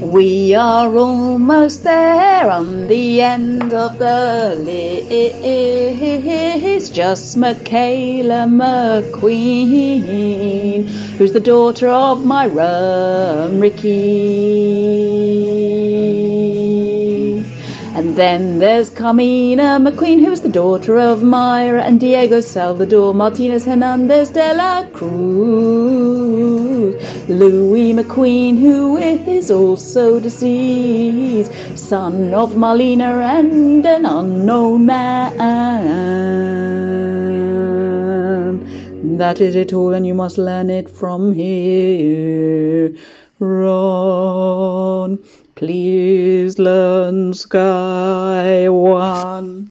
We are almost there on the end of the list. Just Michaela McQueen, who's the daughter of Myra Ricky. And then there's Carmina McQueen, who's the daughter of Myra and Diego Salvador Martinez Hernandez de la Cruz. Louis McQueen, who is also deceased, son of Marlena and an unknown man. That is it all, and you must learn it from here. Ron, please learn Sky One.